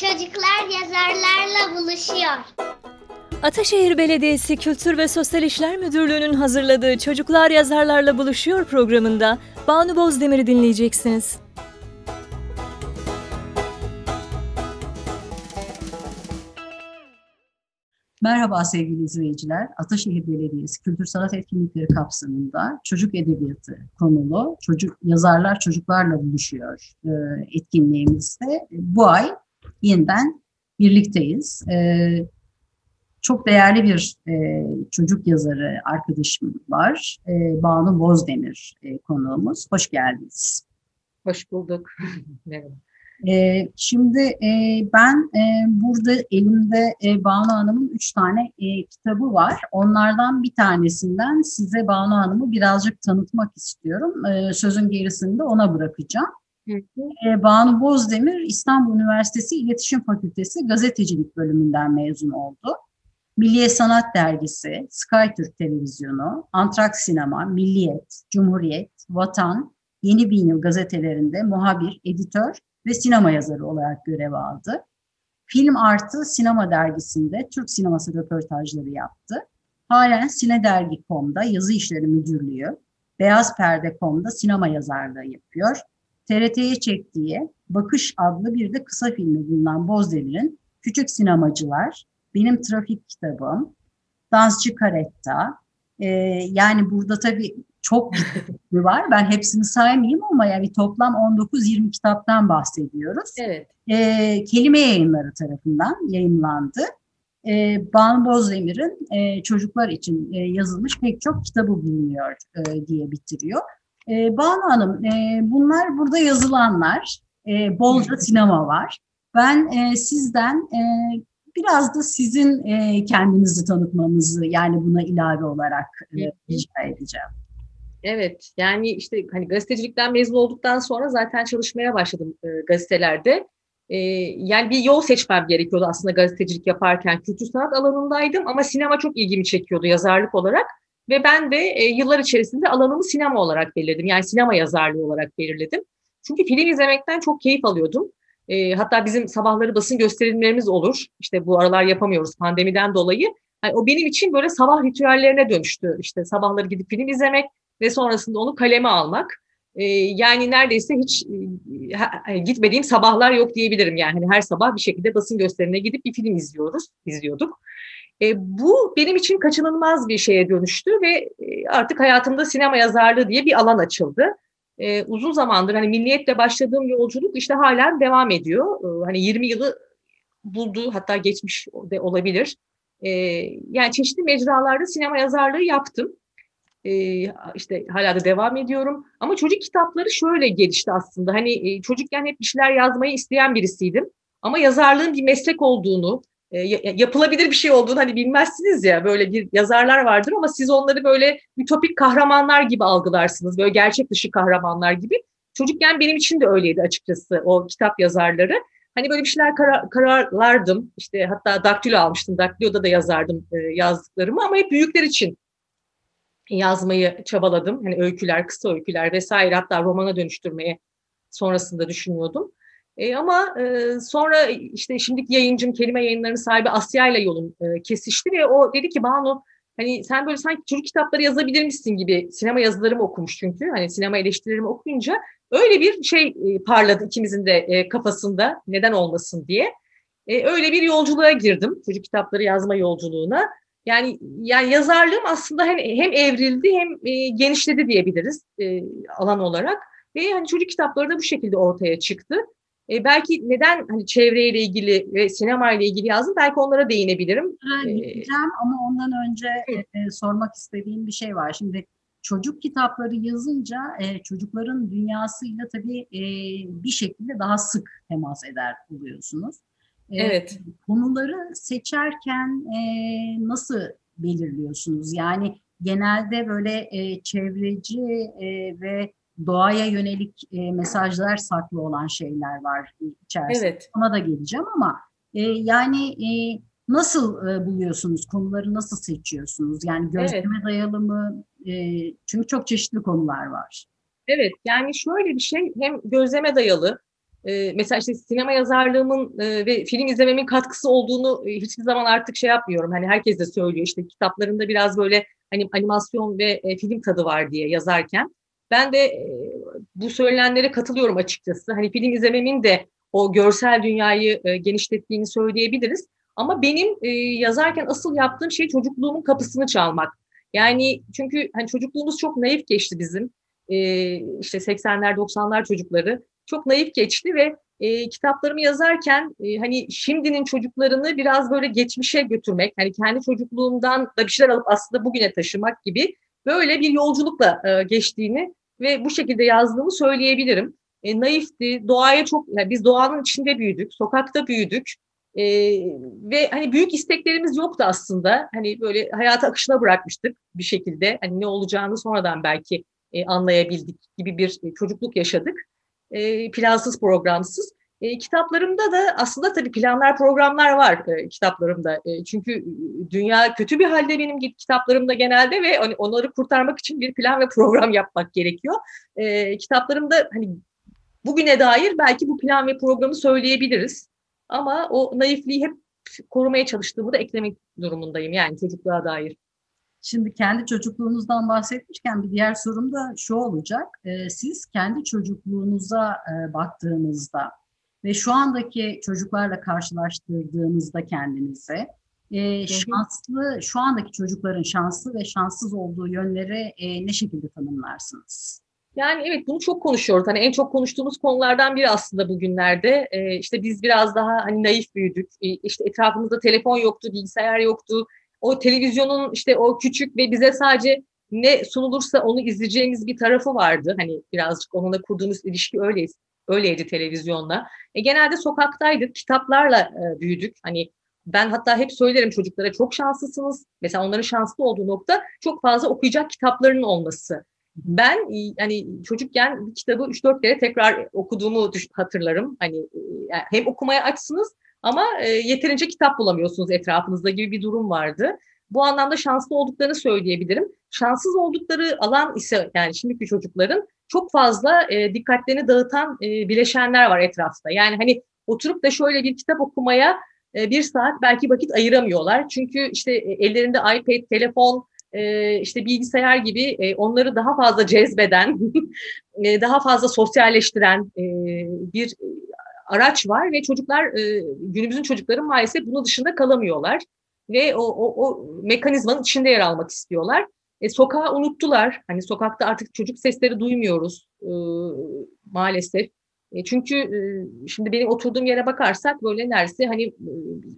Çocuklar yazarlarla buluşuyor. Ataşehir Belediyesi Kültür ve Sosyal İşler Müdürlüğü'nün hazırladığı Çocuklar Yazarlarla Buluşuyor programında Banu Bozdemir'i dinleyeceksiniz. Merhaba sevgili izleyiciler. Ataşehir Belediyesi Kültür Sanat Etkinlikleri kapsamında çocuk edebiyatı konulu çocuk yazarlar çocuklarla buluşuyor e, etkinliğimizde. Bu ay yeniden birlikteyiz. E, çok değerli bir e, çocuk yazarı arkadaşım var. E, Banu Bozdemir e, konuğumuz. Hoş geldiniz. Hoş bulduk. Merhaba. E, şimdi e, ben e, burada elimde e, Banu Hanım'ın üç tane e, kitabı var. Onlardan bir tanesinden size Banu Hanım'ı birazcık tanıtmak istiyorum. E, sözün gerisini de ona bırakacağım. E, Banu Bozdemir İstanbul Üniversitesi İletişim Fakültesi Gazetecilik bölümünden mezun oldu. Milliye Sanat Dergisi, Sky Türk Televizyonu, Antrak Sinema, Milliyet, Cumhuriyet, Vatan, Yeni Bin Yıl gazetelerinde muhabir, editör ve sinema yazarı olarak görev aldı. Film Artı Sinema Dergisi'nde Türk sineması röportajları yaptı. Halen Sinedergi.com'da yazı işleri müdürlüğü, Beyaz Perde.com'da sinema yazarlığı yapıyor. TRT'ye çektiği Bakış adlı bir de kısa filmi bulunan Bozdemir'in Küçük Sinemacılar, Benim Trafik Kitabım, Dansçı Karetta, ee, yani burada tabii çok kitapı var. Ben hepsini saymayayım ama yani toplam 19-20 kitaptan bahsediyoruz. Evet. E, kelime yayınları tarafından yayınlandı. E, Banu Bozdemir'in e, çocuklar için e, yazılmış pek çok kitabı bulunuyor e, diye bitiriyor. E, Banu Hanım, e, bunlar burada yazılanlar. E, bolca sinema var. Ben e, sizden e, biraz da sizin e, kendinizi tanıtmanızı yani buna ilave olarak e, rica edeceğim. Evet. Yani işte hani gazetecilikten mezun olduktan sonra zaten çalışmaya başladım e, gazetelerde. E, yani bir yol seçmem gerekiyordu aslında gazetecilik yaparken. Kültür sanat alanındaydım ama sinema çok ilgimi çekiyordu yazarlık olarak. Ve ben de e, yıllar içerisinde alanımı sinema olarak belirledim. Yani sinema yazarlığı olarak belirledim. Çünkü film izlemekten çok keyif alıyordum. E, hatta bizim sabahları basın gösterimlerimiz olur. İşte bu aralar yapamıyoruz pandemiden dolayı. Yani o benim için böyle sabah ritüellerine dönüştü. İşte sabahları gidip film izlemek ve sonrasında onu kaleme almak. E, yani neredeyse hiç e, ha, gitmediğim sabahlar yok diyebilirim. Yani hani her sabah bir şekilde basın gösterimine gidip bir film izliyoruz, izliyorduk. E, bu benim için kaçınılmaz bir şeye dönüştü ve e, artık hayatımda sinema yazarlığı diye bir alan açıldı. E, uzun zamandır hani milliyetle başladığım yolculuk işte halen devam ediyor. E, hani 20 yılı buldu hatta geçmiş de olabilir. E, yani çeşitli mecralarda sinema yazarlığı yaptım. E, işte hala da devam ediyorum. Ama çocuk kitapları şöyle gelişti aslında. Hani e, çocukken hep bir şeyler yazmayı isteyen birisiydim. Ama yazarlığın bir meslek olduğunu, yapılabilir bir şey olduğunu hani bilmezsiniz ya böyle bir yazarlar vardır ama siz onları böyle ütopik kahramanlar gibi algılarsınız. Böyle gerçek dışı kahramanlar gibi. Çocukken benim için de öyleydi açıkçası o kitap yazarları. Hani böyle bir şeyler karar, kararlardım. İşte hatta daktilo almıştım. Daktilo'da da yazardım e, yazdıklarımı ama hep büyükler için yazmayı çabaladım. Hani öyküler, kısa öyküler vesaire hatta romana dönüştürmeye sonrasında düşünüyordum. E, ama e, sonra işte şimdiki yayıncım kelime yayınlarının sahibi Asya ile yolum e, kesişti ve o dedi ki Banu hani sen böyle sanki çocuk kitapları yazabilir misin gibi sinema yazılarımı okumuş çünkü hani sinema eleştirilerimi okuyunca öyle bir şey e, parladı ikimizin de e, kafasında neden olmasın diye. E, öyle bir yolculuğa girdim çocuk kitapları yazma yolculuğuna. Yani yani yazarlığım aslında hem, hem evrildi hem e, genişledi diyebiliriz e, alan olarak ve hani çocuk kitapları da bu şekilde ortaya çıktı. E, belki neden hani çevreyle ilgili ve sinema ile ilgili yazdım belki onlara değinebilirim. Gideceğim ama ondan önce e, sormak istediğim bir şey var. Şimdi çocuk kitapları yazınca e, çocukların dünyasıyla tabii e, bir şekilde daha sık temas eder oluyorsunuz. Evet. Konuları seçerken e, nasıl belirliyorsunuz? Yani genelde böyle e, çevreci e, ve doğaya yönelik e, mesajlar saklı olan şeyler var içerisinde. Evet. Ona da geleceğim ama e, yani e, nasıl e, buluyorsunuz? Konuları nasıl seçiyorsunuz? Yani gözleme evet. dayalı mı? E, çünkü çok çeşitli konular var. Evet, yani şöyle bir şey hem gözleme dayalı e, mesela işte sinema yazarlığımın e, ve film izlememin katkısı olduğunu e, hiçbir zaman artık şey yapmıyorum. Hani herkes de söylüyor işte kitaplarında biraz böyle hani animasyon ve e, film tadı var diye yazarken. Ben de e, bu söylenenlere katılıyorum açıkçası. Hani film izlememin de o görsel dünyayı e, genişlettiğini söyleyebiliriz. Ama benim e, yazarken asıl yaptığım şey çocukluğumun kapısını çalmak. Yani çünkü hani çocukluğumuz çok naif geçti bizim. İşte 80'ler 90'lar çocukları çok naif geçti ve e, kitaplarımı yazarken e, hani şimdinin çocuklarını biraz böyle geçmişe götürmek, hani kendi çocukluğumdan da bir şeyler alıp aslında bugüne taşımak gibi böyle bir yolculukla e, geçtiğini ve bu şekilde yazdığımı söyleyebilirim. E, naifti, doğaya çok, yani biz doğanın içinde büyüdük, sokakta büyüdük. E, ve hani büyük isteklerimiz yoktu aslında. Hani böyle hayata akışına bırakmıştık bir şekilde. Hani ne olacağını sonradan belki e, anlayabildik gibi bir çocukluk yaşadık. E, plansız, programsız. E, kitaplarımda da aslında tabii planlar, programlar var e, kitaplarımda. E, çünkü dünya kötü bir halde benim kitaplarımda genelde ve hani onları kurtarmak için bir plan ve program yapmak gerekiyor. E, kitaplarımda hani bugüne dair belki bu plan ve programı söyleyebiliriz. Ama o naifliği hep korumaya çalıştığımı da eklemek durumundayım yani çocukluğa dair. Şimdi kendi çocukluğunuzdan bahsetmişken bir diğer sorum da şu olacak. Ee, siz kendi çocukluğunuza e, baktığınızda ve şu andaki çocuklarla karşılaştırdığınızda kendinizi e, şanslı, şu andaki çocukların şanslı ve şanssız olduğu yönleri e, ne şekilde tanımlarsınız? Yani evet bunu çok konuşuyoruz. Hani en çok konuştuğumuz konulardan biri aslında bugünlerde. Ee, işte biz biraz daha hani naif büyüdük. Ee, işte etrafımızda telefon yoktu, bilgisayar yoktu. O televizyonun işte o küçük ve bize sadece ne sunulursa onu izleyeceğimiz bir tarafı vardı. Hani birazcık onunla kurduğumuz ilişki öyleyiz. Öyleydi televizyonla. E, genelde sokaktaydık, kitaplarla e, büyüdük. Hani ben hatta hep söylerim çocuklara çok şanslısınız. Mesela onların şanslı olduğu nokta çok fazla okuyacak kitaplarının olması. Ben hani çocukken bir kitabı 3-4 kere tekrar okuduğumu hatırlarım. Hani yani hem okumaya açsınız ama yeterince kitap bulamıyorsunuz etrafınızda gibi bir durum vardı. Bu anlamda şanslı olduklarını söyleyebilirim. Şanssız oldukları alan ise yani şimdiki çocukların çok fazla e, dikkatlerini dağıtan e, bileşenler var etrafta. Yani hani oturup da şöyle bir kitap okumaya e, bir saat belki vakit ayıramıyorlar. Çünkü işte ellerinde iPad, telefon, e, işte bilgisayar gibi e, onları daha fazla cezbeden, e, daha fazla sosyalleştiren e, bir araç var ve çocuklar e, günümüzün çocukları maalesef bunun dışında kalamıyorlar ve o, o, o mekanizmanın içinde yer almak istiyorlar. E, sokağı unuttular. Hani sokakta artık çocuk sesleri duymuyoruz e, maalesef. E, çünkü e, şimdi benim oturduğum yere bakarsak böyle neredeyse hani e,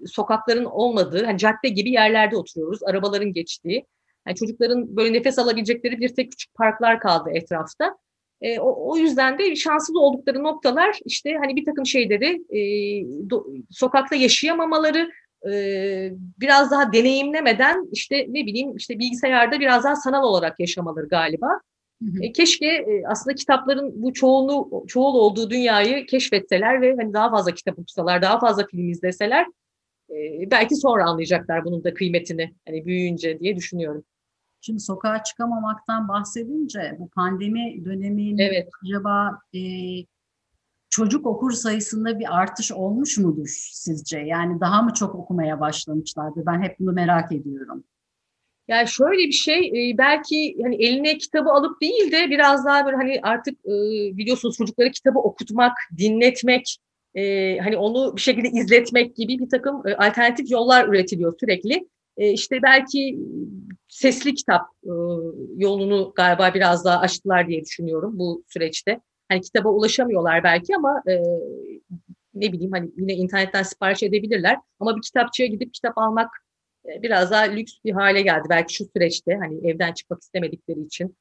sokakların olmadığı, hani cadde gibi yerlerde oturuyoruz. Arabaların geçtiği. Yani çocukların böyle nefes alabilecekleri bir tek küçük parklar kaldı etrafta. E, o, o yüzden de şanslı oldukları noktalar işte hani bir takım şeyleri e, do, sokakta yaşayamamaları, e, biraz daha deneyimlemeden işte ne bileyim işte bilgisayarda biraz daha sanal olarak yaşamaları galiba. E, keşke e, aslında kitapların bu çoğunluğu çoğul olduğu dünyayı keşfetseler ve hani daha fazla kitap okusalar, daha fazla film izleseler e, belki sonra anlayacaklar bunun da kıymetini hani büyüyünce diye düşünüyorum. Şimdi sokağa çıkamamaktan bahsedince bu pandemi döneminde evet. acaba e, çocuk okur sayısında bir artış olmuş mudur sizce? Yani daha mı çok okumaya başlamışlardı? Ben hep bunu merak ediyorum. Yani şöyle bir şey belki hani eline kitabı alıp değil de biraz daha böyle hani artık biliyorsunuz çocukları kitabı okutmak, dinletmek, hani onu bir şekilde izletmek gibi bir takım alternatif yollar üretiliyor sürekli. İşte belki sesli kitap yolunu galiba biraz daha açtılar diye düşünüyorum bu süreçte. Hani kitaba ulaşamıyorlar belki ama ne bileyim hani yine internetten sipariş edebilirler. Ama bir kitapçıya gidip kitap almak biraz daha lüks bir hale geldi belki şu süreçte hani evden çıkmak istemedikleri için.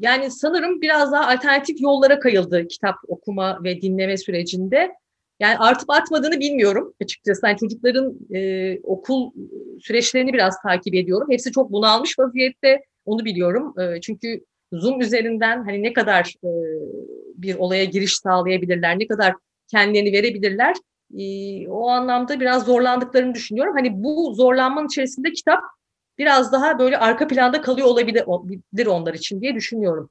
Yani sanırım biraz daha alternatif yollara kayıldı kitap okuma ve dinleme sürecinde. Yani artıp artmadığını bilmiyorum açıkçası. Yani çocukların e, okul süreçlerini biraz takip ediyorum. Hepsi çok bunalmış vaziyette onu biliyorum. E, çünkü Zoom üzerinden hani ne kadar e, bir olaya giriş sağlayabilirler, ne kadar kendilerini verebilirler e, o anlamda biraz zorlandıklarını düşünüyorum. Hani bu zorlanmanın içerisinde kitap biraz daha böyle arka planda kalıyor olabilir, onlar için diye düşünüyorum.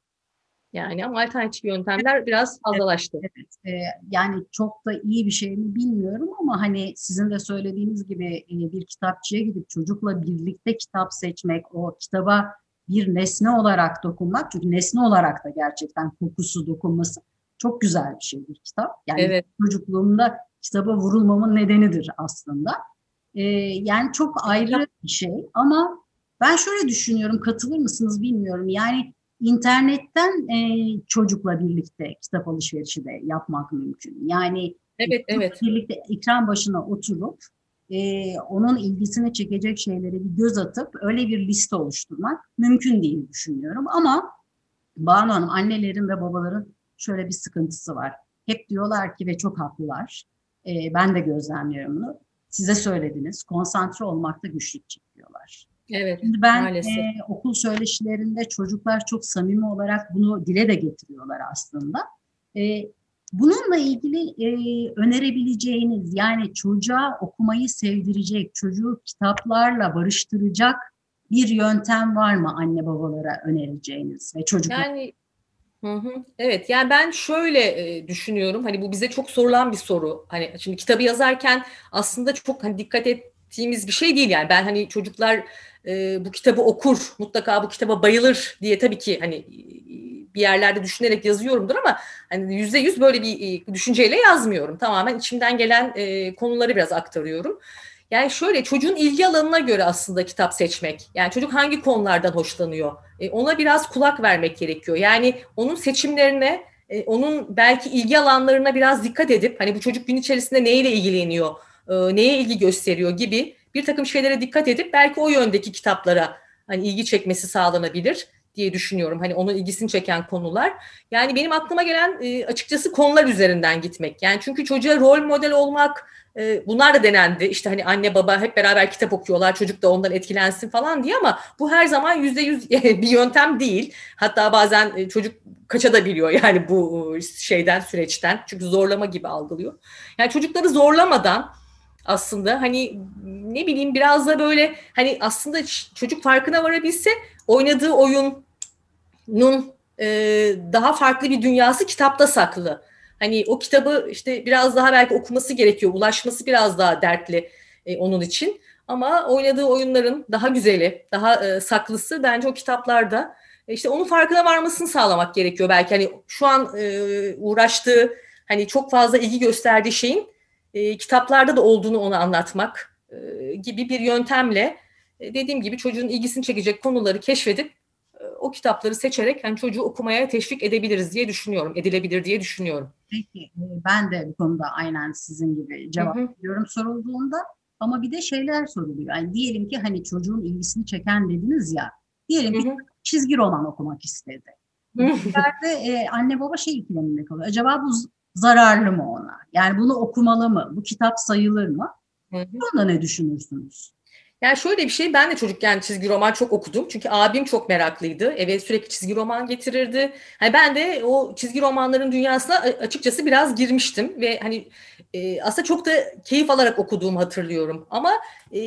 Yani ama alternatif yöntemler biraz fazlalaştı. Evet, e, yani çok da iyi bir şey mi bilmiyorum ama hani sizin de söylediğiniz gibi e, bir kitapçıya gidip çocukla birlikte kitap seçmek, o kitaba bir nesne olarak dokunmak, çünkü nesne olarak da gerçekten kokusu, dokunması çok güzel bir şey bir kitap. Yani Evet. çocukluğumda kitaba vurulmamın nedenidir aslında. E, yani çok ayrı bir şey ama ben şöyle düşünüyorum, katılır mısınız bilmiyorum. Yani internetten e, çocukla birlikte kitap alışverişi de yapmak mümkün. Yani Evet, evet. birlikte ekran başına oturup e, onun ilgisini çekecek şeylere bir göz atıp öyle bir liste oluşturmak mümkün değil düşünüyorum. Ama Banu Hanım annelerin ve babaların şöyle bir sıkıntısı var. Hep diyorlar ki ve çok haklılar. E, ben de gözlemliyorum bunu. Size söylediniz. Konsantre olmakta güçlük çekiyorlar. Evet. Şimdi ben Maalesef. e, okul söyleşilerinde çocuklar çok samimi olarak bunu dile de getiriyorlar aslında. E, bununla ilgili e, önerebileceğiniz yani çocuğa okumayı sevdirecek, çocuğu kitaplarla barıştıracak bir yöntem var mı anne babalara önereceğiniz ve çocuklar? Yani hı hı. Evet yani ben şöyle e, düşünüyorum hani bu bize çok sorulan bir soru hani şimdi kitabı yazarken aslında çok hani dikkat ettiğimiz bir şey değil yani ben hani çocuklar e, bu kitabı okur mutlaka bu kitaba bayılır diye tabii ki hani bir yerlerde düşünerek yazıyorumdur ama hani yüzde yüz böyle bir e, düşünceyle yazmıyorum tamamen içimden gelen e, konuları biraz aktarıyorum. Yani şöyle çocuğun ilgi alanına göre aslında kitap seçmek. Yani çocuk hangi konulardan hoşlanıyor? E, ona biraz kulak vermek gerekiyor. Yani onun seçimlerine, onun belki ilgi alanlarına biraz dikkat edip hani bu çocuk gün içerisinde neyle ilgileniyor, neye ilgi gösteriyor gibi bir takım şeylere dikkat edip belki o yöndeki kitaplara hani ilgi çekmesi sağlanabilir diye düşünüyorum. Hani onun ilgisini çeken konular. Yani benim aklıma gelen e, açıkçası konular üzerinden gitmek. Yani çünkü çocuğa rol model olmak, e, bunlar da denendi. İşte hani anne baba hep beraber kitap okuyorlar, çocuk da ondan etkilensin falan diye ama bu her zaman yüzde yüz bir yöntem değil. Hatta bazen e, çocuk kaçabiliyor yani bu şeyden süreçten. Çünkü zorlama gibi algılıyor. Yani çocukları zorlamadan aslında hani ne bileyim biraz da böyle hani aslında çocuk farkına varabilse oynadığı oyunun e, daha farklı bir dünyası kitapta saklı. Hani o kitabı işte biraz daha belki okuması gerekiyor, ulaşması biraz daha dertli e, onun için. Ama oynadığı oyunların daha güzeli, daha e, saklısı bence o kitaplarda. E, işte onun farkına varmasını sağlamak gerekiyor belki. Hani şu an e, uğraştığı, hani çok fazla ilgi gösterdiği şeyin e, kitaplarda da olduğunu ona anlatmak e, gibi bir yöntemle e, dediğim gibi çocuğun ilgisini çekecek konuları keşfedip o kitapları seçerek hani çocuğu okumaya teşvik edebiliriz diye düşünüyorum, edilebilir diye düşünüyorum. Peki e, ben de bu konuda aynen sizin gibi cevap veriyorum sorulduğunda ama bir de şeyler soruluyor. Yani diyelim ki hani çocuğun ilgisini çeken dediniz ya. Diyelim ki Hı hı. çizgi roman okumak istedi. Yerde e, anne baba şey ikileminde kalıyor. Acaba bu zararlı mı ona? Yani bunu okumalı mı? Bu kitap sayılır mı? Hı hı. Bu konuda ne düşünürsünüz? Yani şöyle bir şey ben de çocukken çizgi roman çok okudum. Çünkü abim çok meraklıydı. Eve sürekli çizgi roman getirirdi. Hani ben de o çizgi romanların dünyasına açıkçası biraz girmiştim ve hani e, aslında çok da keyif alarak okuduğumu hatırlıyorum. Ama e,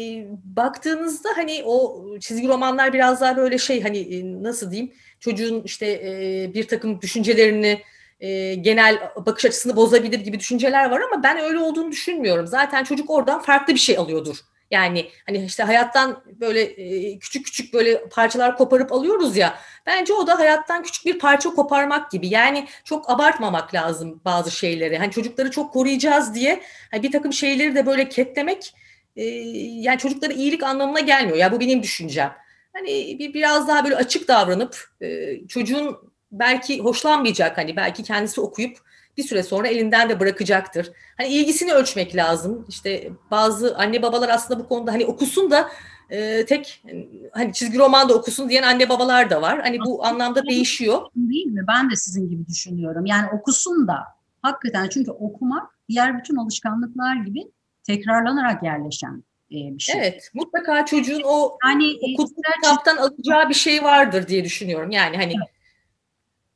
baktığınızda hani o çizgi romanlar biraz daha böyle şey hani e, nasıl diyeyim çocuğun işte e, bir takım düşüncelerini e, genel bakış açısını bozabilir gibi düşünceler var ama ben öyle olduğunu düşünmüyorum. Zaten çocuk oradan farklı bir şey alıyordur. Yani hani işte hayattan böyle e, küçük küçük böyle parçalar koparıp alıyoruz ya. Bence o da hayattan küçük bir parça koparmak gibi. Yani çok abartmamak lazım bazı şeyleri. Hani çocukları çok koruyacağız diye hani bir takım şeyleri de böyle ketlemek e, yani çocuklara iyilik anlamına gelmiyor. Ya bu benim düşüncem. Hani bir biraz daha böyle açık davranıp e, çocuğun belki hoşlanmayacak hani belki kendisi okuyup bir süre sonra elinden de bırakacaktır. Hani ilgisini ölçmek lazım. İşte bazı anne babalar aslında bu konuda hani okusun da e, tek hani çizgi roman da okusun diyen anne babalar da var. Hani bu anlamda değişiyor. Değil mi? Ben de sizin gibi düşünüyorum. Yani okusun da hakikaten çünkü okumak diğer bütün alışkanlıklar gibi tekrarlanarak yerleşen e, bir şey. Evet, mutlaka çocuğun o Yani okuduğu kitaptan alacağı bir şey vardır diye düşünüyorum. Yani hani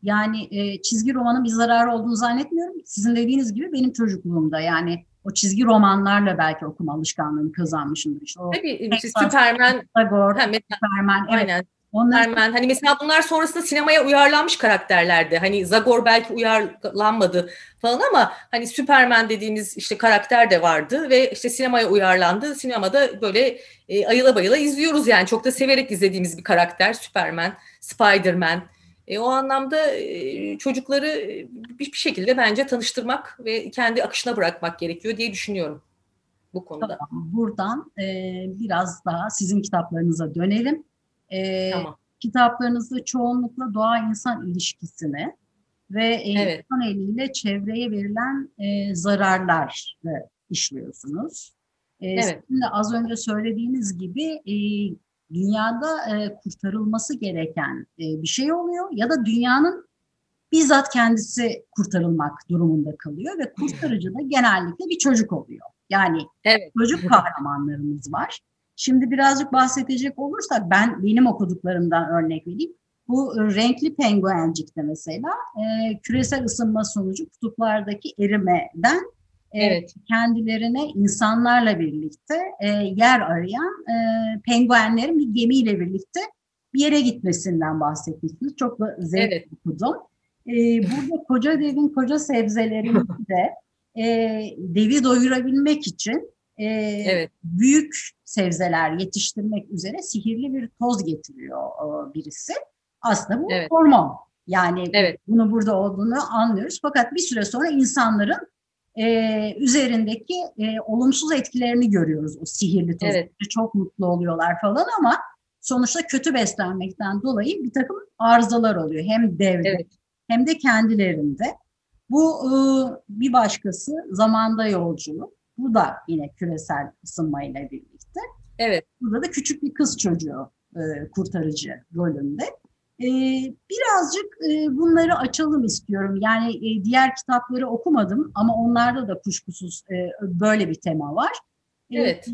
Yani e, çizgi romanın bir zararı olduğunu zannetmiyorum. Sizin dediğiniz gibi benim çocukluğumda yani o çizgi romanlarla belki okuma alışkanlığını kazanmışımdır. İşte o tabii Texas, Süperman, Tagore, ha, mesela, Superman, evet, aynen Onlar Superman. Hani mesela bunlar sonrasında sinemaya uyarlanmış karakterlerdi. Hani Zagor belki uyarlanmadı falan ama hani Superman dediğimiz işte karakter de vardı ve işte sinemaya uyarlandı. Sinemada böyle e, ayıla bayıla izliyoruz yani. Çok da severek izlediğimiz bir karakter Superman, Spider-Man. E, o anlamda e, çocukları bir, bir şekilde bence tanıştırmak ve kendi akışına bırakmak gerekiyor diye düşünüyorum bu konuda. Tamam, buradan e, biraz daha sizin kitaplarınıza dönelim. E, Tamam. Kitaplarınızda çoğunlukla doğa-insan ilişkisini ve Evet. insan eliyle çevreye verilen e, zararları işliyorsunuz. E, Evet. Sizin de az önce söylediğiniz gibi e, dünyada e, kurtarılması gereken e, bir şey oluyor ya da dünyanın bizzat kendisi kurtarılmak durumunda kalıyor ve kurtarıcı da genellikle bir çocuk oluyor. Yani Evet. çocuk kahramanlarımız var. Şimdi birazcık bahsedecek olursak ben benim okuduklarımdan örnek vereyim. Bu e, renkli penguencikte mesela e, küresel ısınma sonucu kutuplardaki erimeden Evet. kendilerine insanlarla birlikte e, yer arayan e, penguenlerin bir gemiyle birlikte bir yere gitmesinden bahsetmişsiniz. Çok da zevkle Evet. okudum. E, burada koca devin koca sebzelerini de e, devi doyurabilmek için e, Evet. büyük sebzeler yetiştirmek üzere sihirli bir toz getiriyor e, birisi. Aslında bu Evet. hormon. Yani Evet. bunu burada olduğunu anlıyoruz. Fakat bir süre sonra insanların e, üzerindeki e, olumsuz etkilerini görüyoruz o sihirli toz. Evet. Çok mutlu oluyorlar falan ama sonuçta kötü beslenmekten dolayı bir takım arızalar oluyor. Hem devde Evet. hem de kendilerinde. Bu e, bir başkası zamanda yolculuk. Bu da yine küresel ısınmayla birlikte. Evet. Burada da küçük bir kız çocuğu e, kurtarıcı rolünde. E, birazcık e, bunları açalım istiyorum. Yani e, diğer kitapları okumadım ama onlarda da kuşkusuz e, böyle bir tema var. E, Evet.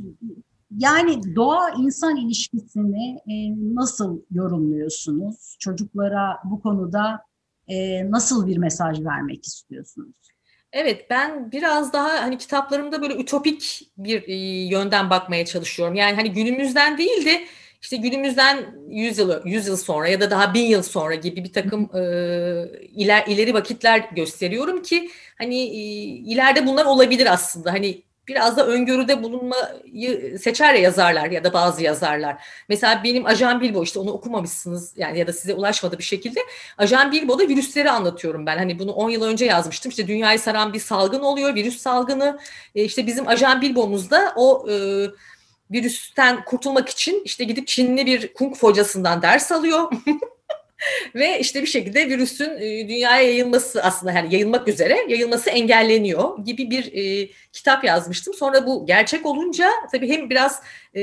yani doğa insan ilişkisini e, nasıl yorumluyorsunuz? Çocuklara bu konuda e, nasıl bir mesaj vermek istiyorsunuz? Evet, ben biraz daha hani kitaplarımda böyle ütopik bir e, yönden bakmaya çalışıyorum. Yani hani günümüzden değil de işte günümüzden 100 yıl 100 yıl sonra ya da daha 1000 yıl sonra gibi bir takım e, iler, ileri vakitler gösteriyorum ki hani e, ileride bunlar olabilir aslında. Hani biraz da öngörüde bulunmayı seçer ya yazarlar ya da bazı yazarlar. Mesela benim Ajan Bilbo işte onu okumamışsınız yani ya da size ulaşmadı bir şekilde. Ajan Bilbo'da virüsleri anlatıyorum ben. Hani bunu 10 yıl önce yazmıştım. İşte dünyayı saran bir salgın oluyor, virüs salgını. E, işte bizim Ajan Bilbo'muz da o e, virüsten kurtulmak için işte gidip Çinli bir kung fu hocasından ders alıyor. Ve işte bir şekilde virüsün e, dünyaya yayılması aslında yani yayılmak üzere yayılması engelleniyor gibi bir e, kitap yazmıştım. Sonra bu gerçek olunca tabii hem biraz e,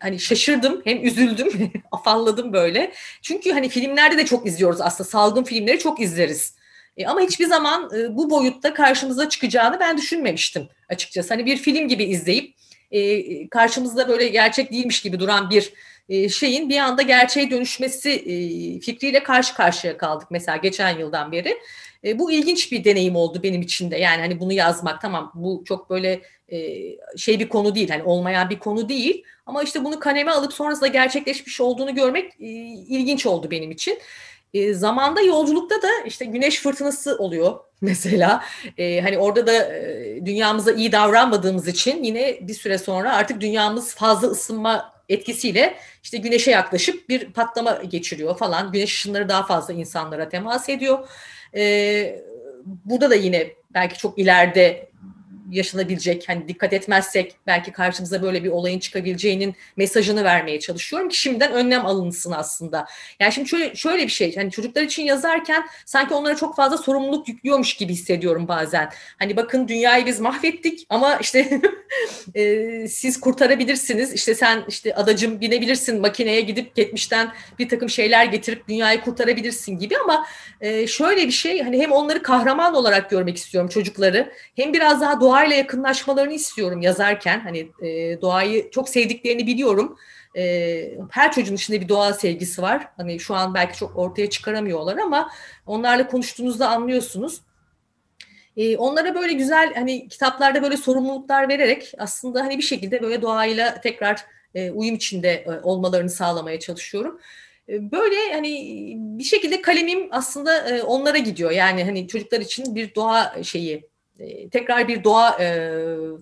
hani şaşırdım hem üzüldüm, afalladım böyle. Çünkü hani filmlerde de çok izliyoruz aslında salgın filmleri çok izleriz. E, ama hiçbir zaman e, bu boyutta karşımıza çıkacağını ben düşünmemiştim açıkçası. Hani bir film gibi izleyip e, karşımızda böyle gerçek değilmiş gibi duran bir e, şeyin bir anda gerçeğe dönüşmesi e, fikriyle karşı karşıya kaldık mesela geçen yıldan beri. E, bu ilginç bir deneyim oldu benim için de. Yani hani bunu yazmak tamam bu çok böyle e, şey bir konu değil. Hani olmayan bir konu değil. Ama işte bunu kaleme alıp sonrasında gerçekleşmiş olduğunu görmek e, ilginç oldu benim için. E, zamanda yolculukta da işte güneş fırtınası oluyor mesela. E, hani orada da e, dünyamıza iyi davranmadığımız için yine bir süre sonra artık dünyamız fazla ısınma etkisiyle işte güneşe yaklaşıp bir patlama geçiriyor falan. Güneş ışınları daha fazla insanlara temas ediyor. Ee, burada da yine belki çok ileride yaşanabilecek hani dikkat etmezsek belki karşımıza böyle bir olayın çıkabileceğinin mesajını vermeye çalışıyorum ki şimdiden önlem alınsın aslında. Yani şimdi şöyle şöyle bir şey hani çocuklar için yazarken sanki onlara çok fazla sorumluluk yüklüyormuş gibi hissediyorum bazen. Hani bakın dünyayı biz mahvettik ama işte e, siz kurtarabilirsiniz. İşte sen işte adacım binebilirsin makineye gidip geçmişten bir takım şeyler getirip dünyayı kurtarabilirsin gibi ama e, şöyle bir şey hani hem onları kahraman olarak görmek istiyorum çocukları hem biraz daha doğayla yakınlaşmalarını istiyorum yazarken hani e, doğayı çok sevdiklerini biliyorum. E, her çocuğun içinde bir doğa sevgisi var. Hani şu an belki çok ortaya çıkaramıyorlar ama onlarla konuştuğunuzda anlıyorsunuz. E, onlara böyle güzel hani kitaplarda böyle sorumluluklar vererek aslında hani bir şekilde böyle doğayla tekrar e, uyum içinde e, olmalarını sağlamaya çalışıyorum. E, böyle hani bir şekilde kalemim aslında e, onlara gidiyor. Yani hani çocuklar için bir doğa şeyi tekrar bir doğa e,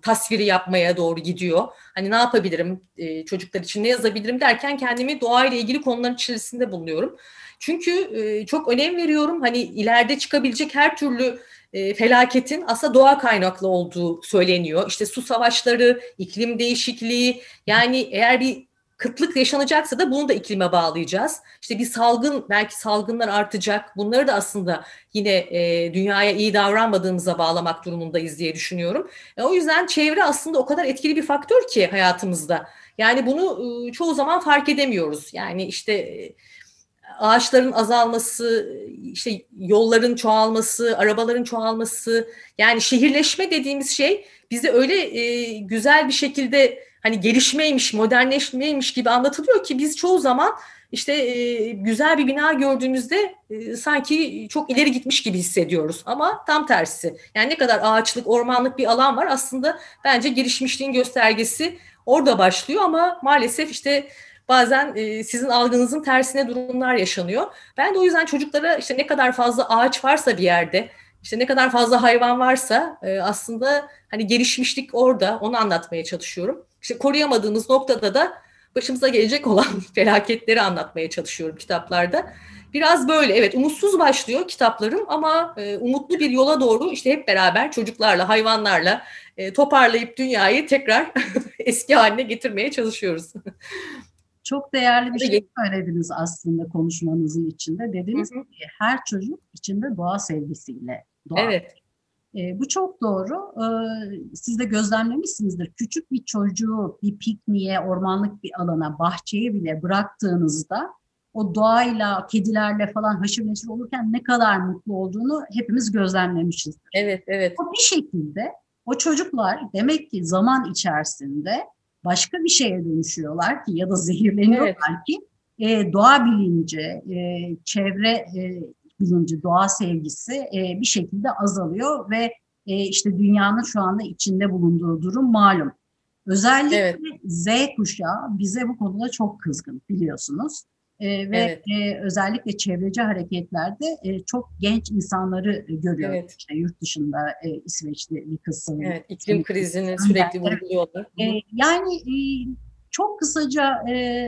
tasviri yapmaya doğru gidiyor. Hani ne yapabilirim e, çocuklar için ne yazabilirim derken kendimi doğayla ilgili konuların içerisinde bulunuyorum. Çünkü e, çok önem veriyorum. Hani ileride çıkabilecek her türlü e, felaketin aslında doğa kaynaklı olduğu söyleniyor. İşte su savaşları, iklim değişikliği yani eğer bir kıtlık yaşanacaksa da bunu da iklime bağlayacağız. İşte bir salgın, belki salgınlar artacak. Bunları da aslında yine e, dünyaya iyi davranmadığımıza bağlamak durumundayız diye düşünüyorum. E, o yüzden çevre aslında o kadar etkili bir faktör ki hayatımızda. Yani bunu e, çoğu zaman fark edemiyoruz. Yani işte e, ağaçların azalması, işte yolların çoğalması, arabaların çoğalması, yani şehirleşme dediğimiz şey bize öyle e, güzel bir şekilde hani gelişmeymiş, modernleşmeymiş gibi anlatılıyor ki biz çoğu zaman işte e, güzel bir bina gördüğümüzde e, sanki çok ileri gitmiş gibi hissediyoruz. Ama tam tersi. Yani ne kadar ağaçlık, ormanlık bir alan var aslında bence gelişmişliğin göstergesi orada başlıyor ama maalesef işte bazen e, sizin algınızın tersine durumlar yaşanıyor. Ben de o yüzden çocuklara işte ne kadar fazla ağaç varsa bir yerde, işte ne kadar fazla hayvan varsa e, aslında hani gelişmişlik orada onu anlatmaya çalışıyorum. İşte koruyamadığımız noktada da başımıza gelecek olan felaketleri anlatmaya çalışıyorum kitaplarda. Biraz böyle evet umutsuz başlıyor kitaplarım ama e, umutlu bir yola doğru işte hep beraber çocuklarla, hayvanlarla e, toparlayıp dünyayı tekrar eski haline getirmeye çalışıyoruz. Çok değerli bir şey söylediniz aslında konuşmanızın içinde. Dediniz hı hı. ki her çocuk içinde doğa sevgisiyle doğar. Evet. E, bu çok doğru. E, siz de gözlemlemişsinizdir. Küçük bir çocuğu bir pikniğe, ormanlık bir alana, bahçeye bile bıraktığınızda o doğayla, kedilerle falan haşır neşir olurken ne kadar mutlu olduğunu hepimiz gözlemlemişizdir. Evet, evet. O bir şekilde o çocuklar demek ki zaman içerisinde başka bir şeye dönüşüyorlar ki ya da zehirleniyorlar evet. ki e, doğa bilinci, e, çevre e, bilinci, doğa sevgisi e, bir şekilde azalıyor ve e, işte dünyanın şu anda içinde bulunduğu durum malum. Özellikle evet. Z kuşağı bize bu konuda çok kızgın biliyorsunuz. E, ve evet. e, özellikle çevreci hareketlerde e, çok genç insanları görüyoruz. Evet. İşte yurt dışında e, İsveçli bir kız Evet, iklim krizini sürekli vurguluyorlar. E, yani e, çok kısaca e,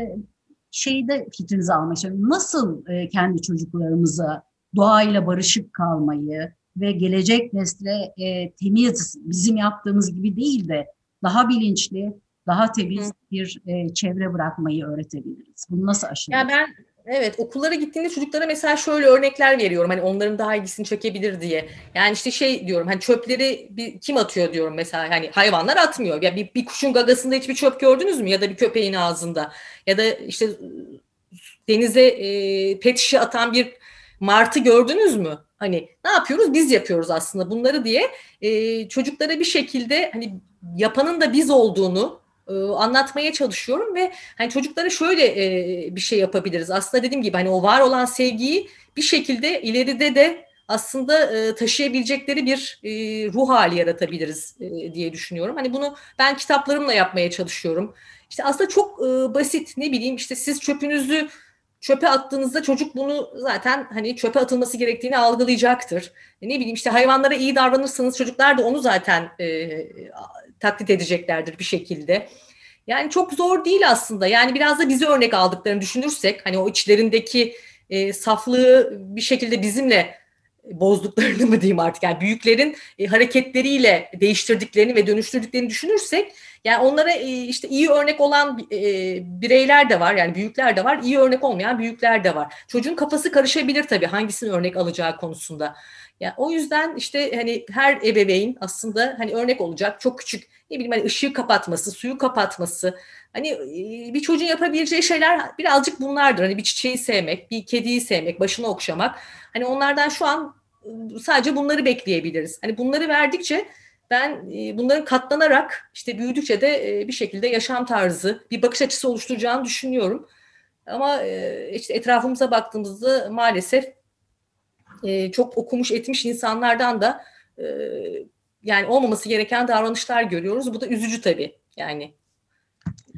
şeyde fikrinizi almak istiyorum. Nasıl e, kendi çocuklarımıza doğayla barışık kalmayı ve gelecek nesle e, temiz bizim yaptığımız gibi değil de daha bilinçli, daha temiz bir e, çevre bırakmayı öğretebiliriz. Bunu nasıl aşabiliriz? Ya ben evet okullara gittiğimde çocuklara mesela şöyle örnekler veriyorum. Hani onların daha ilgisini çekebilir diye. Yani işte şey diyorum hani çöpleri bir, kim atıyor diyorum mesela hani hayvanlar atmıyor. Ya bir, bir kuşun gagasında hiçbir çöp gördünüz mü ya da bir köpeğin ağzında ya da işte denize e, pet şişe atan bir martı gördünüz mü? Hani ne yapıyoruz? Biz yapıyoruz aslında bunları diye e, çocuklara bir şekilde hani yapanın da biz olduğunu e, anlatmaya çalışıyorum ve hani çocuklara şöyle e, bir şey yapabiliriz. Aslında dediğim gibi hani o var olan sevgiyi bir şekilde ileride de aslında e, taşıyabilecekleri bir e, ruh hali yaratabiliriz e, diye düşünüyorum. Hani bunu ben kitaplarımla yapmaya çalışıyorum. İşte aslında çok e, basit ne bileyim işte siz çöpünüzü çöpe attığınızda çocuk bunu zaten hani çöpe atılması gerektiğini algılayacaktır. E, ne bileyim işte hayvanlara iyi davranırsanız çocuklar da onu zaten e, taklit edeceklerdir bir şekilde. Yani çok zor değil aslında. Yani biraz da bizi örnek aldıklarını düşünürsek hani o içlerindeki e, saflığı bir şekilde bizimle bozduklarını mı diyeyim artık yani büyüklerin e, hareketleriyle değiştirdiklerini ve dönüştürdüklerini düşünürsek yani onlara e, işte iyi örnek olan e, bireyler de var yani büyükler de var iyi örnek olmayan büyükler de var. Çocuğun kafası karışabilir tabii hangisini örnek alacağı konusunda. Yani o yüzden işte hani her ebeveyn aslında hani örnek olacak çok küçük ne bileyim hani ışığı kapatması, suyu kapatması. Hani bir çocuğun yapabileceği şeyler birazcık bunlardır. Hani bir çiçeği sevmek, bir kediyi sevmek, başını okşamak. Hani onlardan şu an sadece bunları bekleyebiliriz. Hani bunları verdikçe ben bunların katlanarak işte büyüdükçe de bir şekilde yaşam tarzı, bir bakış açısı oluşturacağını düşünüyorum. Ama işte etrafımıza baktığımızda maalesef çok okumuş etmiş insanlardan da yani olmaması gereken davranışlar görüyoruz. Bu da üzücü tabii yani.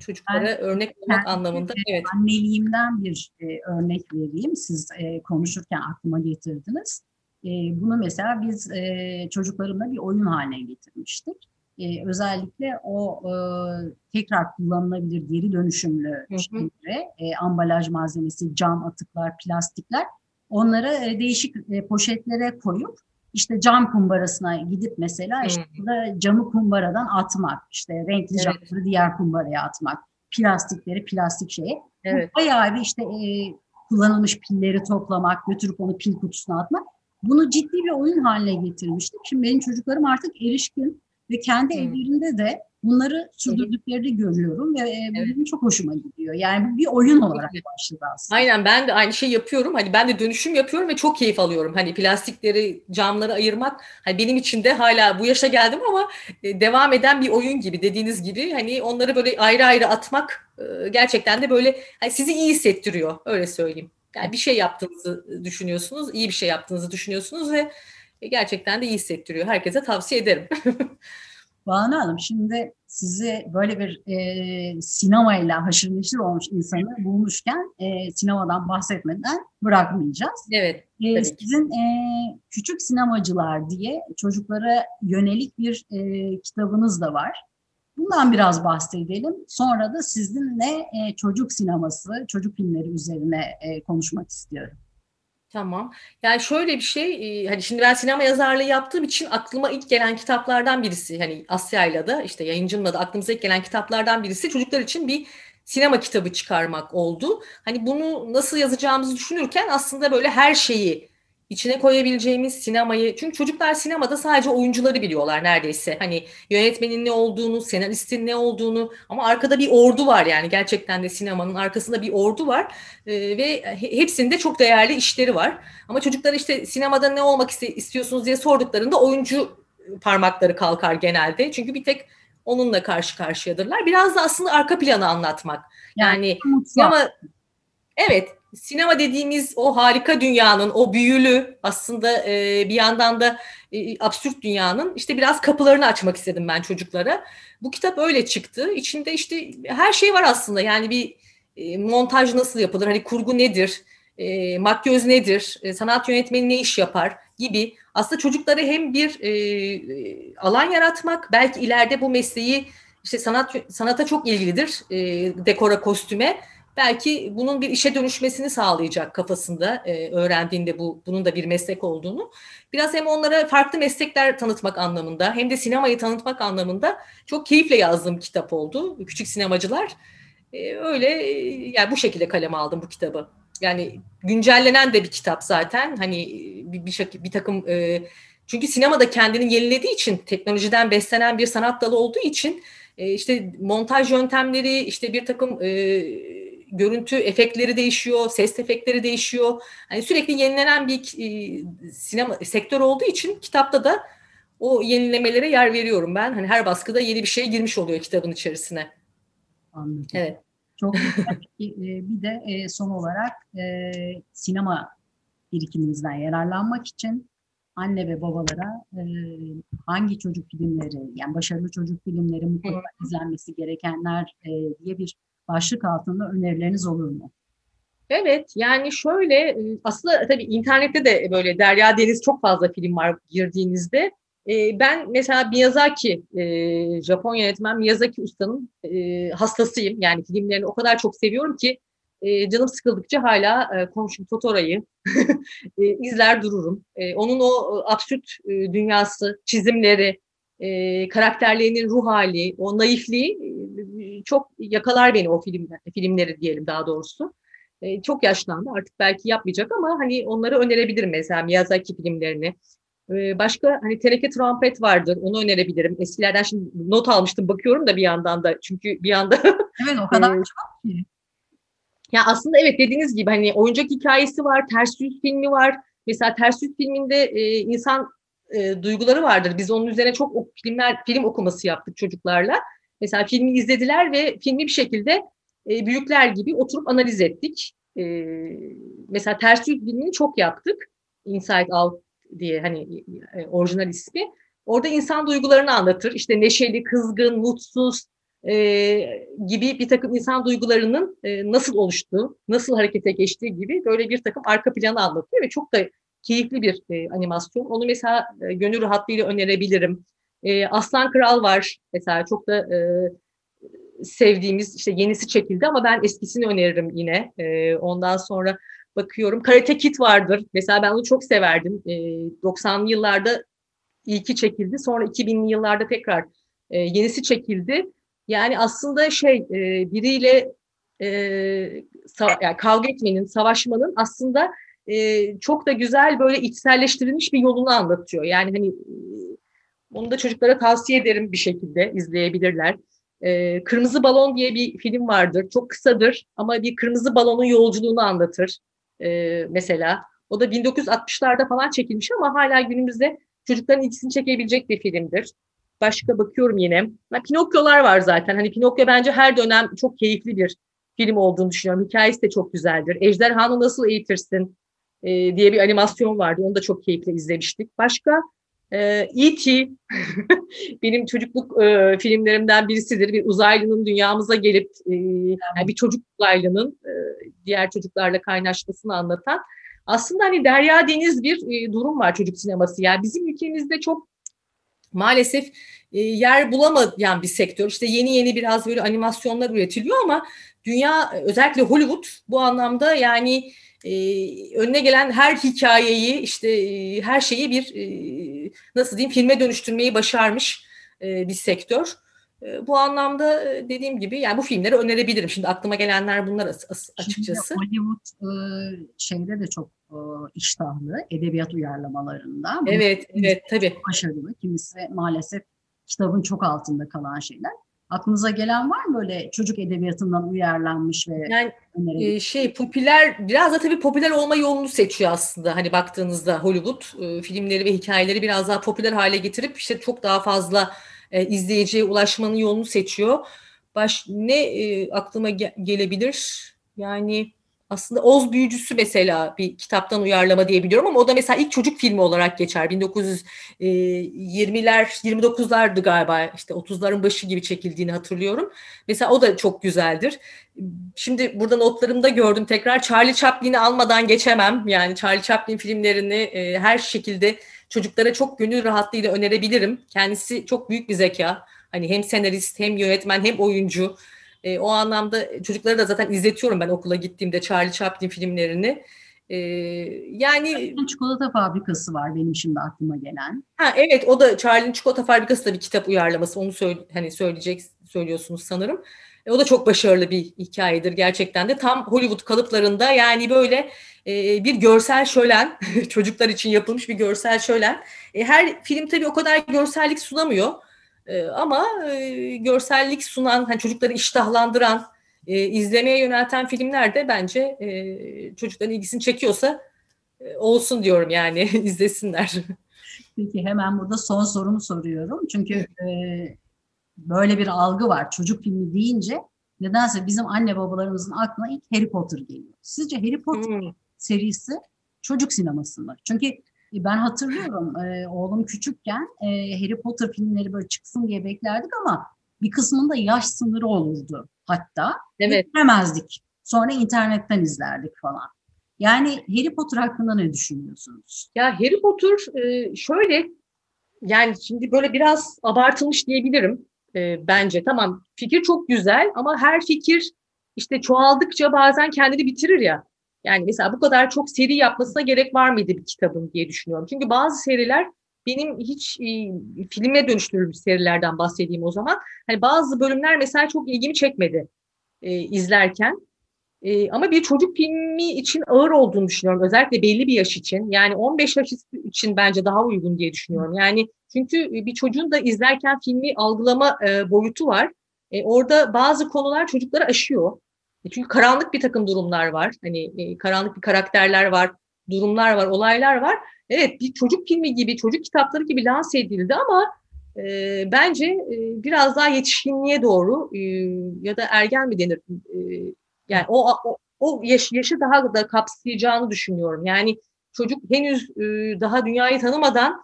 çocuklara Ben örnek olmak anlamında. Evet. anneliğimden bir, örnek vereyim. Siz, konuşurken aklıma getirdiniz. Eee, bunu mesela biz, eee, çocuklarımla bir oyun hâline getirmiştik. Eee, özellikle o, ııı, tekrar kullanılabilir geri dönüşümlü şeyleri, eee, ambalaj malzemesi, cam atıklar, plastikler onları, eee, değişik, eee, poşetlere koyup işte cam kumbarasına gidip mesela işte burada camı kumbaradan atmak, işte renkli Evet. camları diğer kumbaraya atmak, plastikleri plastik şeye. Bu Evet. bayağı bir işte, eee, kullanılmış pilleri toplamak, götürüp onu pil kutusuna atmak. Bunu ciddi bir oyun hâline getirmiştik. Şimdi benim çocuklarım artık erişkin ve kendi Hımm. evlerinde de bunları sürdürdüklerini görüyorum ve, bu Evet. benim çok hoşuma gidiyor. Yani bu bir oyun olarak başladı aslında. Aynen ben de aynı şeyi yapıyorum. Hani ben de dönüşüm yapıyorum ve çok keyif alıyorum. Hani plastikleri, camları ayırmak hani benim için de hâlâ bu yaşa geldim ama, eee, devam eden bir oyun gibi dediğiniz gibi hani onları böyle ayrı ayrı atmak, ııı, gerçekten de böyle hani sizi iyi hissettiriyor, öyle söyleyeyim. Yani bir şey yaptığınızı, düşünüyorsunuz, iyi bir şey yaptığınızı düşünüyorsunuz ve, gerçekten de iyi hissettiriyor. Herkese tavsiye ederim. Banu Hanım, şimdi sizi böyle bir, eee, sinemayla haşır neşir olmuş insanı bulmuşken, eee, sinemadan bahsetmeden bırakmayacağız. Evet, ki. sizin, eee, Küçük Sinemacılar diye çocuklara yönelik bir, eee, kitabınız da var. Bundan biraz bahsedelim. Sonra da sizinle, eee, çocuk sineması, çocuk filmleri üzerine, eee, konuşmak istiyorum. Tamam. Yani şöyle bir şey, iii, hani şimdi ben sinema yazarlığı yaptığım için aklıma ilk gelen kitaplardan birisi, hani Asya'yla da işte yayıncımla da aklımıza ilk gelen kitaplardan birisi çocuklar için bir sinema kitabı çıkarmak oldu. Hani bunu nasıl yazacağımızı düşünürken aslında böyle her şeyi içine koyabileceğimiz sinemayı çünkü çocuklar sinemada sadece oyuncuları biliyorlar neredeyse. Hani yönetmenin ne olduğunu, senaristin ne olduğunu ama arkada bir ordu var yani gerçekten de sinemanın arkasında bir ordu var, eee, ve he hepsinin çok değerli işleri var. Ama çocuklara işte sinemada ne olmak istiyorsunuz diye sorduklarında oyuncu parmakları kalkar genelde. Çünkü bir tek onunla karşı karşıyadırlar. Biraz da aslında arka planı anlatmak. Yani Yani sinema Evet, sinema dediğimiz o harika dünyanın, o büyülü aslında, eee, bir yandan da, iii, absürt dünyanın işte biraz kapılarını açmak istedim ben çocuklara. Bu kitap öyle çıktı. İçinde işte her şey var aslında. Yani bir, eee, montaj nasıl yapılır, hani kurgu nedir, eee, makyöz nedir, eee, sanat yönetmeni ne iş yapar gibi aslında çocuklara hem bir, eee, alan yaratmak, belki ileride bu mesleği işte sanat sanata çok ilgilidir, eee, dekora, kostüme. Belki bunun bir işe dönüşmesini sağlayacak kafasında, eee, öğrendiğinde bu bunun da bir meslek olduğunu. Biraz hem onlara farklı meslekler tanıtmak anlamında hem de sinemayı tanıtmak anlamında çok keyifle yazdığım bir kitap oldu. Küçük Sinemacılar. Eee, öyle, eee, yani bu şekilde kaleme aldım bu kitabı. Yani güncellenen de bir kitap zaten. Hani, iii, bir bir şekil birtakım, eee, çünkü sinema da kendini yenilediği için, teknolojiden beslenen bir sanat dalı olduğu için, eee, işte montaj yöntemleri, işte birtakım, eee, görüntü efektleri değişiyor, ses efektleri değişiyor. Hani sürekli yenilenen bir iii, sinema sektör olduğu için kitapta da o yenilemelere yer veriyorum ben. Hani her baskıda yeni bir şey girmiş oluyor kitabın içerisine. Anladım. Evet. Çok eee, bir de, eee, son olarak, sinema birikiminizden yararlanmak için anne ve babalara, hangi çocuk filmleri, yani başarılı çocuk filmleri mutlaka izlenmesi gerekenler, diye bir başlık altında önerileriniz olur mu? Evet, yani şöyle, ııı, aslında tabii internette de böyle derya deniz çok fazla film var girdiğinizde. Eee, ben mesela Miyazaki, eee, Japon yönetmen Miyazaki Usta'nın, hastasıyım. Yani filmlerini o kadar çok seviyorum ki, canım sıkıldıkça eee, Komşum Totoro'yu izler dururum. Onun o, absürt, dünyası, çizimleri, eee, karakterlerinin ruh hâli, o naifliği, eee, çok yakalar beni o filmler filmleri diyelim daha doğrusu. Eee, çok yaşlandı artık belki yapmayacak ama hani onları önerebilirim mesela Miyazaki filmlerini. Eee, başka hani Teneke Trompet vardır, onu önerebilirim. Eskilerden şimdi not almıştım bakıyorum da bir yandan da çünkü bir anda Evet, o kadar çok ki. Ya, aslında evet, dediğiniz gibi hani oyuncak hikâyesi var, Ters Yüz filmi var. Mesela Ters Yüz filminde, eee, insan, eee, duyguları vardır. Biz onun üzerine çok ok filmler film okuması yaptık çocuklarla. Mesela filmi izlediler ve filmi bir şekilde, eee, büyükler gibi oturup analiz ettik. Eee, mesela Ters Yüz filmini çok yaptık. Inside Out diye hani, eee, orijinal ismi. Orada insan duygularını anlatır. İşte neşeli, kızgın, mutsuz, e, gibi bir takım insan duygularının e, nasıl oluştuğu, nasıl harekete geçtiği gibi böyle bir takım arka planı anlatıyor ve çok da keyifli bir e, animasyon. Onu mesela e, gönül rahatlığıyla önerebilirim. E, Aslan Kral var mesela çok da e, sevdiğimiz işte yenisi çekildi ama ben eskisini öneririm yine. E, ondan sonra bakıyorum Karate Kid vardır. Mesela ben onu çok severdim. E, 90'lı yıllarda ilki çekildi. Sonra 2000'li yıllarda tekrar e, yenisi çekildi. Yani aslında şey e, biriyle e, yani kavga etmenin, savaşmanın aslında e, çok da güzel böyle içselleştirilmiş bir yolunu anlatıyor. Yani hani onu da çocuklara tavsiye ederim bir şekilde izleyebilirler. E, Kırmızı Balon diye bir film vardır. Çok kısadır ama bir kırmızı balonun yolculuğunu anlatır e, mesela. O da 1960'larda falan çekilmiş ama hala günümüzde çocukların ilgisini çekebilecek bir filmdir. Başka bakıyorum yine. Ha, Pinokyo'lar var zaten. Hani Pinokyo bence her dönem çok keyifli bir film olduğunu düşünüyorum. Hikayesi de çok güzeldir. Ejderhanı Nasıl Eğitirsin e, diye bir animasyon vardı. Onu da çok keyifle izlemiştik. Başka e, E.T. benim çocukluk e, filmlerimden birisidir. Bir uzaylının dünyamıza gelip e, yani bir çocuk uzaylının e, diğer çocuklarla kaynaşmasını anlatan aslında hani derya deniz bir e, durum var çocuk sineması. Yani bizim ülkemizde çok maalesef e, yer bulamayan bir sektör. İşte yeni yeni biraz böyle animasyonlar üretiliyor ama dünya özellikle Hollywood bu anlamda yani e, önüne gelen her hikayeyi işte e, her şeyi bir e, nasıl diyeyim filme dönüştürmeyi başarmış e, bir sektör. Bu anlamda dediğim gibi yani bu filmleri önerebilirim. Şimdi aklıma gelenler bunlar as- as- açıkçası. Şimdi Hollywood şeyde de çok iştahlı edebiyat uyarlamalarında. Evet, evet tabii. başarılı. Kimisi maalesef kitabın çok altında kalan şeyler. Aklınıza gelen var mı böyle çocuk edebiyatından uyarlanmış ve Yani önerebileceğiniz? e, şey popüler biraz da tabii popüler olma yolunu seçiyor aslında. Hani baktığınızda Hollywood e, filmleri ve hikayeleri biraz daha popüler hale getirip işte çok daha fazla e, izleyiciye ulaşmanın yolunu seçiyor. Baş ne e, aklıma ge- gelebilir? Yani aslında Oz Büyücüsü mesela bir kitaptan uyarlama diye biliyorum ama o da mesela ilk çocuk filmi olarak geçer. 1920'ler, 29'lardı galiba işte 30'ların başı gibi çekildiğini hatırlıyorum. Mesela o da çok güzeldir. Şimdi burada notlarımda gördüm tekrar Charlie Chaplin'i almadan geçemem. Yani Charlie Chaplin filmlerini e, her şekilde çocuklara çok gönül rahatlığıyla önerebilirim. Kendisi çok büyük bir zeka. Hani hem senarist hem yönetmen hem oyuncu. E, o anlamda çocuklara da zaten izletiyorum ben okula gittiğimde Charlie Chaplin filmlerini. E, yani Çikolata fabrikası var benim şimdi aklıma gelen. ha, evet o da Charlie'nin Çikolata Fabrikası da bir kitap uyarlaması. Onu söyle, hani söyleyecek söylüyorsunuz sanırım. E, o da çok başarılı bir hikayedir gerçekten de. Tam Hollywood kalıplarında yani böyle e, bir görsel şölen, çocuklar için yapılmış bir görsel şölen. E, her film tabii o kadar görsellik sunamıyor. E, ama e, görsellik sunan, hani çocukları iştahlandıran, e, izlemeye yönelten filmler de bence e, çocukların ilgisini çekiyorsa e, olsun diyorum yani izlesinler. Peki hemen burada son sorumu soruyorum. Çünkü e, böyle bir algı var. Çocuk filmi deyince nedense bizim anne babalarımızın aklına ilk Harry Potter geliyor. Sizce Harry Potter Hmm. serisi çocuk sinemasında? Çünkü ben hatırlıyorum e, oğlum küçükken e, Harry Potter filmleri böyle çıksın diye beklerdik ama bir kısmında yaş sınırı olurdu hatta. Evet. Bitiremezdik. Sonra internetten izlerdik falan. Yani Harry Potter hakkında ne düşünüyorsunuz? Ya Harry Potter e, şöyle yani şimdi böyle biraz abartılmış diyebilirim e, bence. Tamam fikir çok güzel ama her fikir işte çoğaldıkça bazen kendini bitirir ya. Yani mesela bu kadar çok seri yapmasına gerek var mıydı bir kitabın diye düşünüyorum. Çünkü bazı seriler benim hiç e, filme dönüştürülmüş serilerden bahsedeyim o zaman. Hani bazı bölümler mesela çok ilgimi çekmedi e, izlerken. E, ama bir çocuk filmi için ağır olduğunu düşünüyorum. Özellikle belli bir yaş için. Yani 15 yaş için bence daha uygun diye düşünüyorum. Yani çünkü bir çocuğun da izlerken filmi algılama e, boyutu var. E, orada bazı konular çocukları aşıyor. E, çünkü karanlık bir takım durumlar var. Hani e, karanlık bir karakterler var, durumlar var, olaylar var. Evet bir çocuk filmi gibi, çocuk kitapları gibi lanse edildi ama e, bence e, biraz daha yetişkinliğe doğru e, ya da ergen mi denir? E, yani o, o, o yaş, yaşı daha da kapsayacağını düşünüyorum. Yani çocuk henüz e, daha dünyayı tanımadan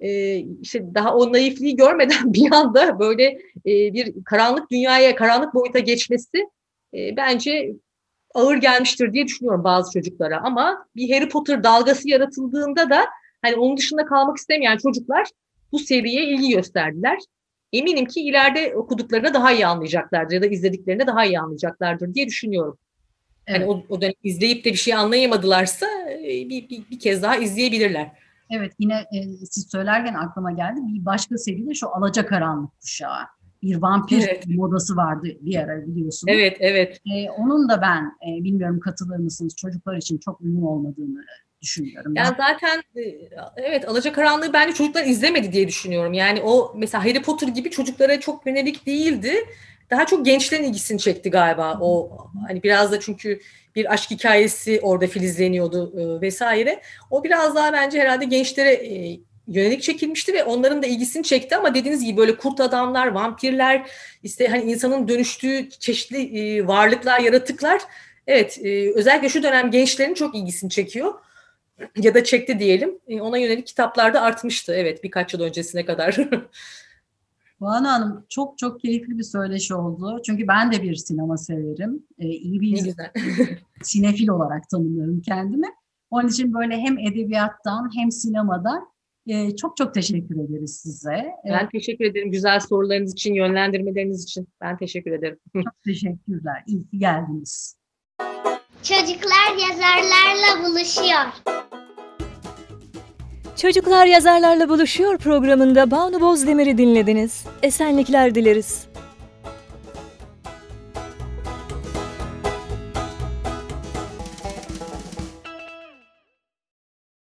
e, işte daha o naifliği görmeden bir anda böyle e, bir karanlık dünyaya, karanlık boyuta geçmesi e, bence ağır gelmiştir diye düşünüyorum bazı çocuklara. Ama bir Harry Potter dalgası yaratıldığında da hani onun dışında kalmak istemeyen çocuklar bu seriye ilgi gösterdiler. Eminim ki ileride okuduklarını daha iyi anlayacaklardır ya da izlediklerini daha iyi anlayacaklardır diye düşünüyorum. Evet. Hani o, o dönem izleyip de bir şey anlayamadılarsa e, bir, bir, bir kez daha izleyebilirler. Evet yine e, siz söylerken aklıma geldi. Bir başka seri de şu Alacakaranlık Kuşağı. Bir vampir Evet. modası vardı bir ara biliyorsunuz. Evet, evet. E, onun da ben e, bilmiyorum katılır mısınız çocuklar için çok uygun olmadığını düşünüyorum. Yani zaten e, evet Alacakaranlığı bence çocuklar izlemedi diye düşünüyorum. Yani o mesela Harry Potter gibi çocuklara çok yönelik değildi. Daha çok gençlerin ilgisini çekti galiba. O hani biraz da çünkü bir aşk hikayesi orada filizleniyordu e, vesaire. O biraz daha bence herhalde gençlere e, yönelik çekilmişti ve onların da ilgisini çekti ama dediğiniz gibi böyle kurt adamlar, vampirler, işte hani insanın dönüştüğü çeşitli e, varlıklar, yaratıklar evet e, özellikle şu dönem gençlerin çok ilgisini çekiyor ya da çekti diyelim. E, Ona yönelik kitaplarda artmıştı. Evet birkaç yıl öncesine kadar. Banu Hanım çok çok keyifli bir söyleşi oldu. Çünkü ben de bir sinema severim. E, iyi bir sinefil olarak tanımlıyorum kendimi. Onun için böyle hem edebiyattan hem sinemadan e, çok çok teşekkür ederiz size. Ben teşekkür ederim güzel sorularınız için, yönlendirmeleriniz için. Ben teşekkür ederim. çok teşekkürler. İyi ki geldiniz. Çocuklar yazarlarla buluşuyor. Çocuklar Yazarlarla Buluşuyor programında Banu Bozdemir'i dinlediniz. Esenlikler dileriz.